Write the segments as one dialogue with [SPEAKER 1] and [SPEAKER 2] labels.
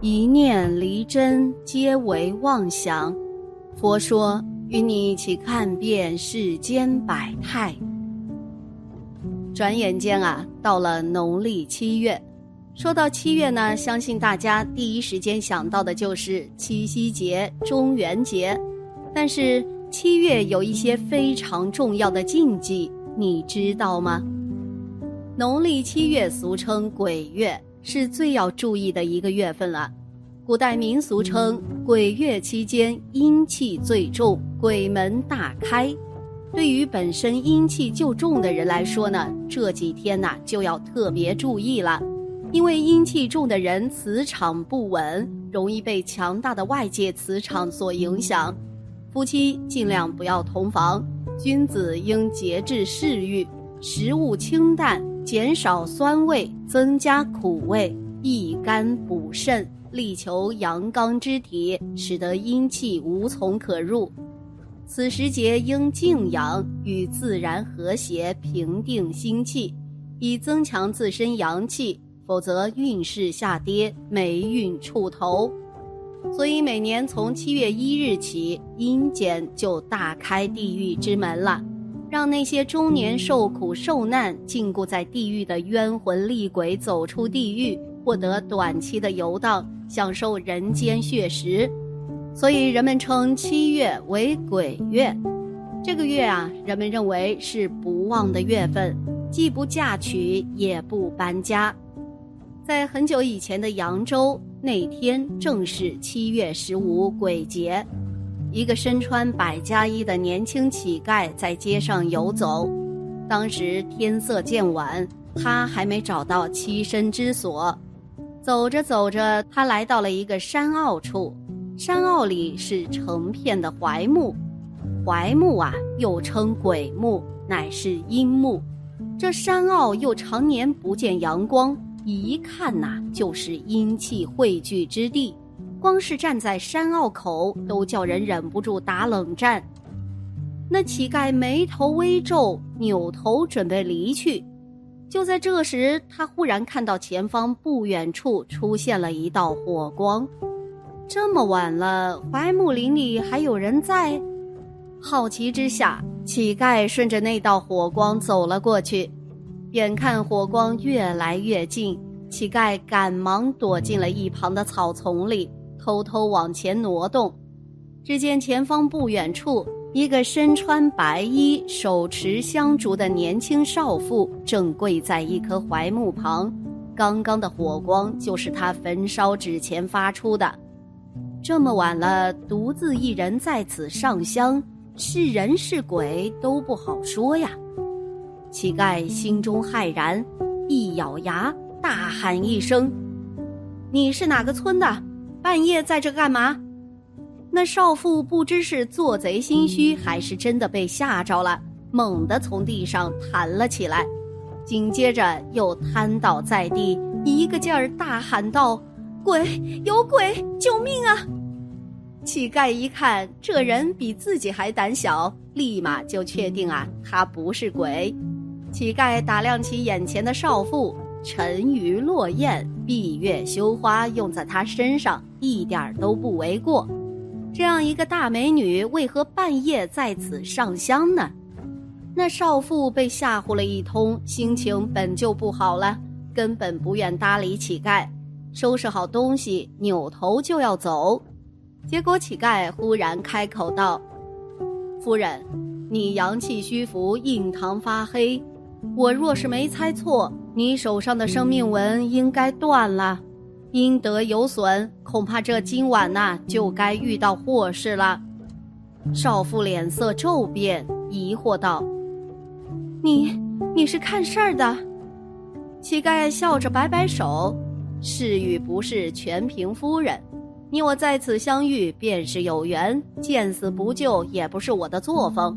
[SPEAKER 1] 一念离真，皆为妄想。佛说，与你一起看遍世间百态。转眼间啊，到了农历七月。说到七月呢，相信大家第一时间想到的就是七夕节、中元节。但是七月有一些非常重要的禁忌，你知道吗？农历七月俗称鬼月。是最要注意的一个月份了。古代民俗称鬼月期间阴气最重，鬼门大开。对于本身阴气就重的人来说呢，这几天呐就要特别注意了，因为阴气重的人磁场不稳，容易被强大的外界磁场所影响。夫妻尽量不要同房，君子应节制嗜欲，食物清淡。减少酸味，增加苦味，益肝补肾，力求阳刚之体，使得阴气无从可入。此时节应静养，与自然和谐，平定心气，以增强自身阳气。否则运势下跌，霉运触头。所以每年从七月一日起，阴间就大开地狱之门了。让那些终年受苦受难、禁锢在地狱的冤魂厉鬼走出地狱，获得短期的游荡，享受人间血食。所以人们称七月为鬼月。这个月啊，人们认为是不旺的月份，既不嫁娶，也不搬家。在很久以前的扬州，那天正是七月十五鬼节。一个身穿百家衣的年轻乞丐在街上游走，当时天色渐晚，他还没找到栖身之所。走着走着，他来到了一个山坳处，山坳里是成片的槐木，槐木啊，又称鬼木，乃是阴木。这山坳又常年不见阳光，一看呐，就是阴气汇聚之地。光是站在山坳口，都叫人忍不住打冷战。那乞丐眉头微皱，扭头准备离去。就在这时，他忽然看到前方不远处出现了一道火光。这么晚了，槐木林里还有人在？好奇之下，乞丐顺着那道火光走了过去。眼看火光越来越近，乞丐赶忙躲进了一旁的草丛里。偷偷往前挪动，只见前方不远处，一个身穿白衣、手持香烛的年轻少妇正跪在一棵槐木旁。刚刚的火光就是他焚烧纸钱发出的。这么晚了，独自一人在此上香，是人是鬼都不好说呀。乞丐心中骇然，一咬牙，大喊一声：“你是哪个村的？”半夜在这干嘛？那少妇不知是做贼心虚，还是真的被吓着了，猛地从地上弹了起来，紧接着又瘫倒在地，一个劲儿大喊道：“鬼！有鬼！救命啊！”乞丐一看这人比自己还胆小，立马就确定啊，他不是鬼。乞丐打量起眼前的少妇。沉鱼落雁、闭月羞花，用在她身上一点都不为过。这样一个大美女，为何半夜在此上香呢？那少妇被吓唬了一通，心情本就不好了，根本不愿搭理乞丐，收拾好东西，扭头就要走。结果乞丐忽然开口道：“夫人，你阳气虚浮，印堂发黑。”我若是没猜错，你手上的生命纹应该断了，阴德有损，恐怕这今晚呐就该遇到祸事了。少妇脸色骤变，疑惑道：“你你是看事儿的？”乞丐笑着摆摆手：“是与不是全凭夫人，你我在此相遇便是有缘，见死不救也不是我的作风。”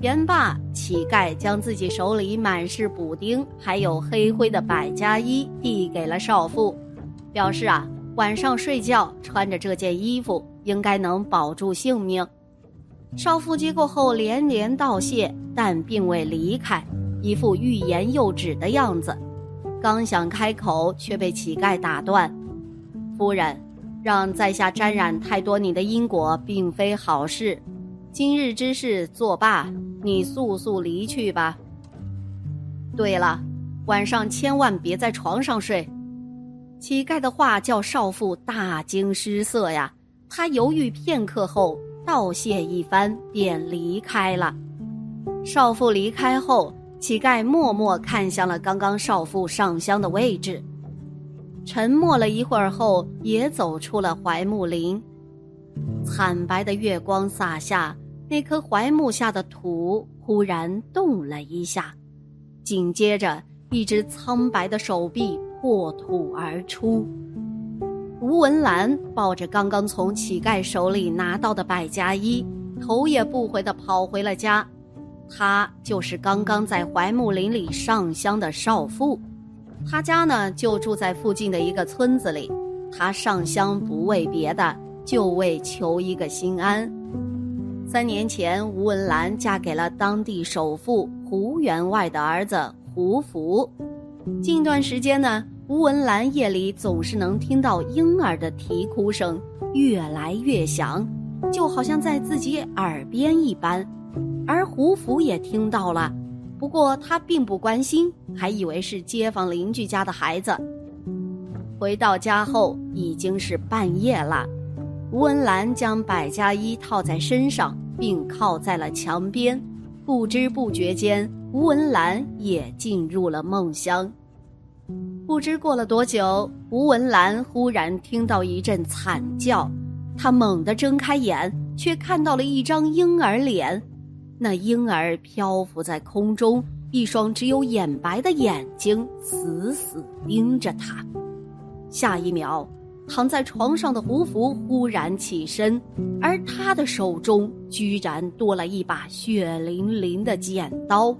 [SPEAKER 1] 言罢，乞丐将自己手里满是补丁，还有黑灰的百家衣递给了少妇，表示啊，晚上睡觉穿着这件衣服应该能保住性命。少妇接过后连连道谢，但并未离开，一副欲言又止的样子。刚想开口，却被乞丐打断：“夫人，让在下沾染太多你的因果，并非好事。今日之事作罢，你速速离去吧。对了，晚上千万别在床上睡。乞丐的话叫少妇大惊失色呀，他犹豫片刻后道谢一番，便离开了。少妇离开后，乞丐默默看向了刚刚少妇上香的位置，沉默了一会儿后，也走出了槐木林。惨白的月光洒下，那棵槐木下的土忽然动了一下，紧接着，一只苍白的手臂破土而出。吴文兰抱着刚刚从乞丐手里拿到的百家衣，头也不回地跑回了家。她就是刚刚在槐木林里上香的少妇，她家呢就住在附近的一个村子里。她上香不为别的。就为求一个心安。三年前，吴文兰嫁给了当地首富胡员外的儿子胡福。近段时间呢，吴文兰夜里总是能听到婴儿的啼哭声，越来越响，就好像在自己耳边一般。而胡福也听到了，不过他并不关心，还以为是街坊邻居家的孩子。回到家后，已经是半夜了。吴文兰将百家衣套在身上，并靠在了墙边，不知不觉间，吴文兰也进入了梦乡。不知过了多久，吴文兰忽然听到一阵惨叫，她猛地睁开眼，却看到了一张婴儿脸，那婴儿漂浮在空中，一双只有眼白的眼睛死死盯着她。下一秒。躺在床上的胡福忽然起身，而他的手中居然多了一把血淋淋的剪刀。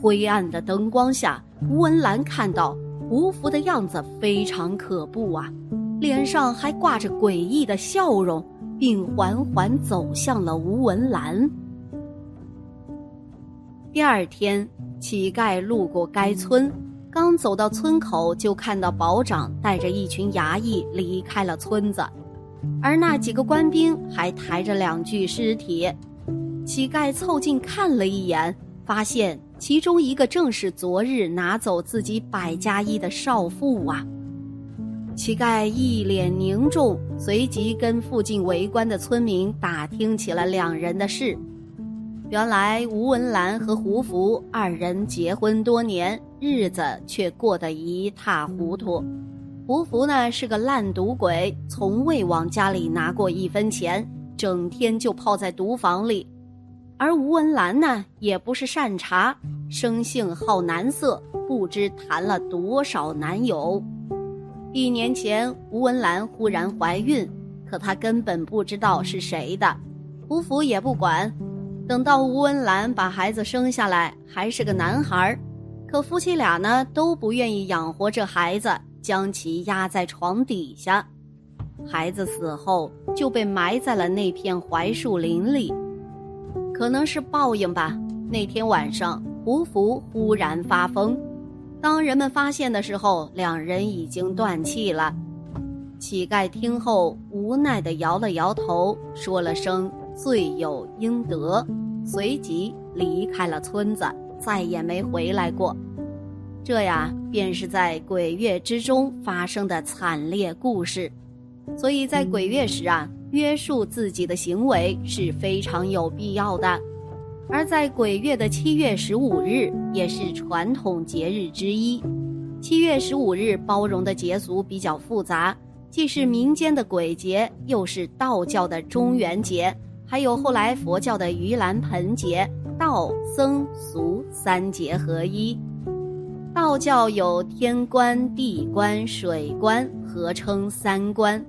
[SPEAKER 1] 灰暗的灯光下，吴文兰看到胡福的样子非常可怖啊，脸上还挂着诡异的笑容，并缓缓走向了吴文兰。第二天，乞丐路过该村。刚走到村口，就看到保长带着一群衙役离开了村子，而那几个官兵还抬着两具尸体。乞丐凑近看了一眼，发现其中一个正是昨日拿走自己百家衣的少妇啊！乞丐一脸凝重，随即跟附近围观的村民打听起了两人的事。原来吴文兰和胡福二人结婚多年。日子却过得一塌糊涂。胡福呢是个烂赌鬼，从未往家里拿过一分钱，整天就泡在赌房里。而吴文兰呢也不是善茬，生性好男色，不知谈了多少男友。一年前，吴文兰忽然怀孕，可她根本不知道是谁的，胡福也不管。等到吴文兰把孩子生下来，还是个男孩。可夫妻俩呢都不愿意养活这孩子，将其压在床底下。孩子死后就被埋在了那片槐树林里，可能是报应吧。那天晚上，胡福忽然发疯，当人们发现的时候，两人已经断气了。乞丐听后无奈地摇了摇头，说了声“罪有应得”，随即离开了村子。再也没回来过，这呀便是在鬼月之中发生的惨烈故事。所以在鬼月时啊，约束自己的行为是非常有必要的。而在鬼月的七月十五日，也是传统节日之一。七月十五日包容的节俗比较复杂，既是民间的鬼节，又是道教的中元节，还有后来佛教的盂兰盆节。道僧俗三节合一，道教有天官、地官、水官，合称三官。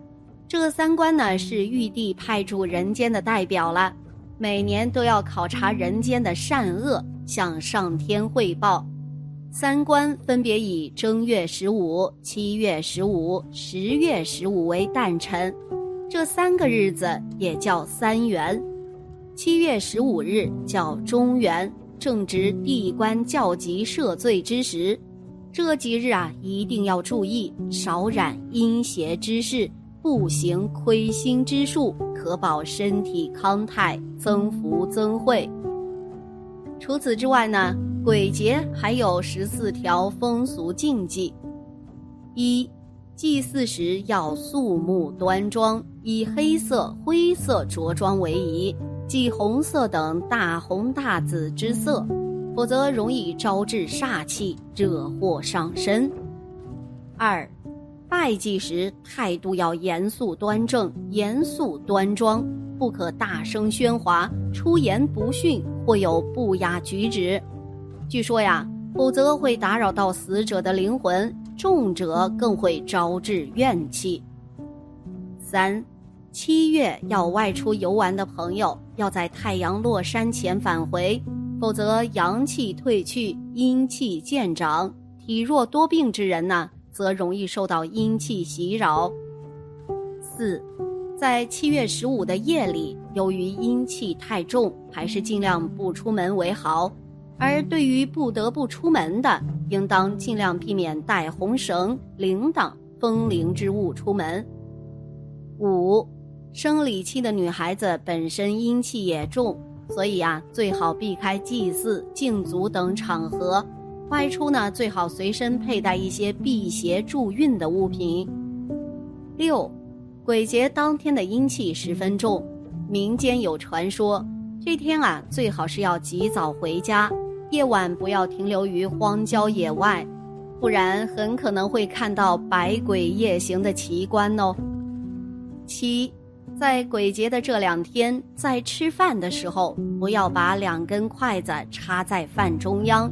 [SPEAKER 1] 这三官呢，是玉帝派驻人间的代表了，每年都要考察人间的善恶，向上天汇报。三官分别以正月十五、七月十五、十月十五为诞辰，这三个日子也叫三元。七月十五日叫中元，正值地官教级赦罪之时；这几日啊，一定要注意少染阴邪之事，不行亏心之术，可保身体康泰，增福增慧。除此之外呢，鬼节还有十四条风俗禁忌：一、祭祀时要肃穆端庄，以黑色、灰色着装为宜，忌红色等大红大紫之色。否则容易招致煞气，惹祸上身。二，拜祭时态度要严肃端正、严肃端庄，不可大声喧哗、出言不逊或有不雅举止。据说呀，否则会打扰到死者的灵魂，重者更会招致怨气。三，七月要外出游玩的朋友，要在太阳落山前返回。否则阳气退去，阴气渐长，体弱多病之人呢，则容易受到阴气袭扰。四，在七月十五的夜里，由于阴气太重，还是尽量不出门为好。而对于不得不出门的，应当尽量避免带红绳、铃铛、风铃之物出门。五，生理期的女孩子本身阴气也重。所以啊，最好避开祭祀、敬祖等场合。外出呢，最好随身佩戴一些辟邪助运的物品。六，鬼节当天的阴气十分重，民间有传说，这天啊，最好是要及早回家，夜晚不要停留于荒郊野外，不然很可能会看到百鬼夜行的奇观哦。七。在鬼节的这两天，在吃饭的时候，不要把两根筷子插在饭中央，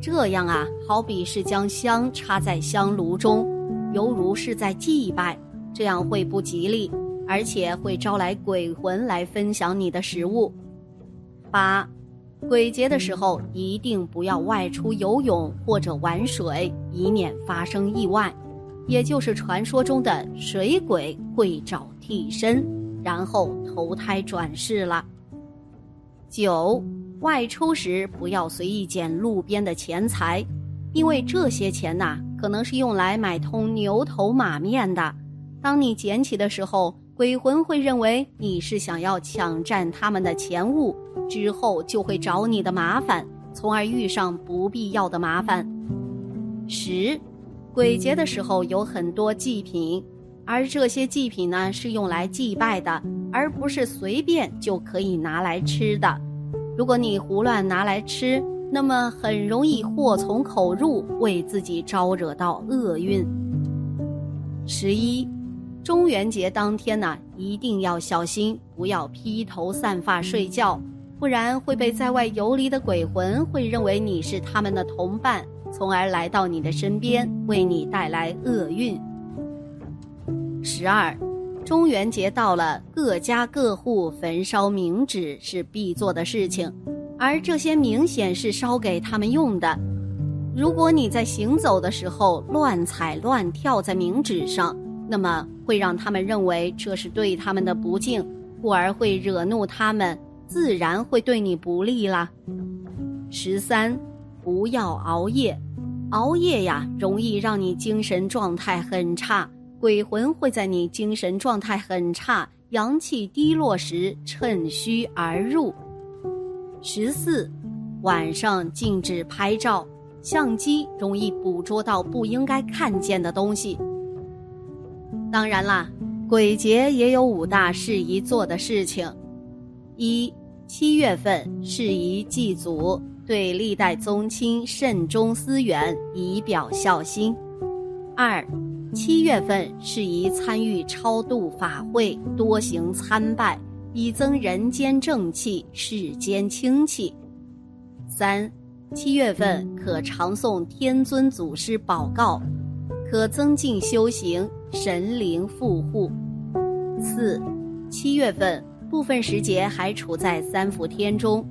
[SPEAKER 1] 这样啊，好比是将香插在香炉中，犹如是在祭拜，这样会不吉利，而且会招来鬼魂来分享你的食物。八，鬼节的时候一定不要外出游泳或者玩水，以免发生意外，也就是传说中的水鬼会找替身。然后投胎转世了。九，外出时不要随意捡路边的钱财，因为这些钱呐，可能是用来买通牛头马面的。当你捡起的时候，鬼魂会认为你是想要抢占他们的钱物，之后就会找你的麻烦，从而遇上不必要的麻烦。十，鬼节的时候有很多祭品。而这些祭品呢，是用来祭拜的，而不是随便就可以拿来吃的。如果你胡乱拿来吃，那么很容易祸从口入，为自己招惹到厄运。十一，中元节当天呢，一定要小心，不要披头散发睡觉，不然会被在外游离的鬼魂会认为你是他们的同伴，从而来到你的身边，为你带来厄运。十二，中元节到了，各家各户焚烧冥纸是必做的事情，而这些明显是烧给他们用的。如果你在行走的时候乱踩乱跳在冥纸上，那么会让他们认为这是对他们的不敬，故而会惹怒他们，自然会对你不利啦。十三，不要熬夜，熬夜呀，容易让你精神状态很差。鬼魂会在你精神状态很差、阳气低落时趁虚而入。十四，晚上禁止拍照，相机容易捕捉到不应该看见的东西。当然啦，鬼节也有五大适宜做的事情：一、七月份适宜祭祖，对历代宗亲慎终思远，以表孝心；二。七月份适宜参与超度法会，多行参拜，以增人间正气、世间清气。三，七月份可常诵天尊祖师宝告，可增进修行，神灵护护。四，七月份部分时节还处在三伏天中，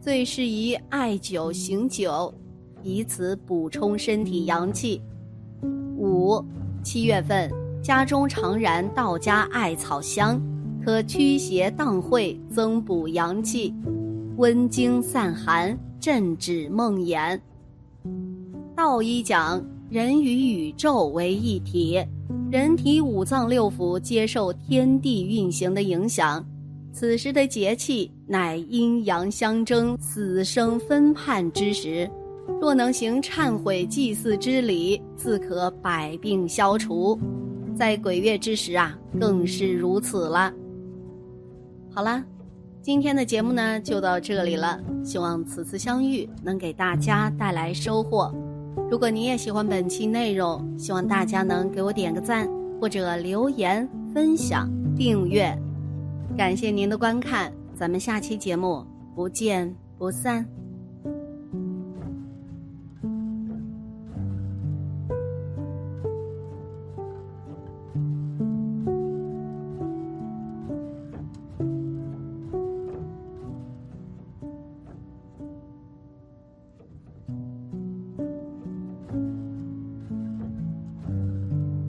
[SPEAKER 1] 最适宜艾灸行酒，以此补充身体阳气。五。七月份，家中常燃道家艾草香，可驱邪荡秽，增补阳气，温经散寒，镇止梦魇。道医讲，人与宇宙为一体，人体五脏六腑接受天地运行的影响。此时的节气乃阴阳相争、死生分判之时，若能行忏悔祭祀之礼，自可百病消除。在鬼月之时啊，更是如此了。好了。今天的节目呢就到这里了，希望此次相遇能给大家带来收获。如果你也喜欢本期内容，希望大家能给我点个赞，或者留言、分享、订阅。感谢您的观看，咱们下期节目不见不散。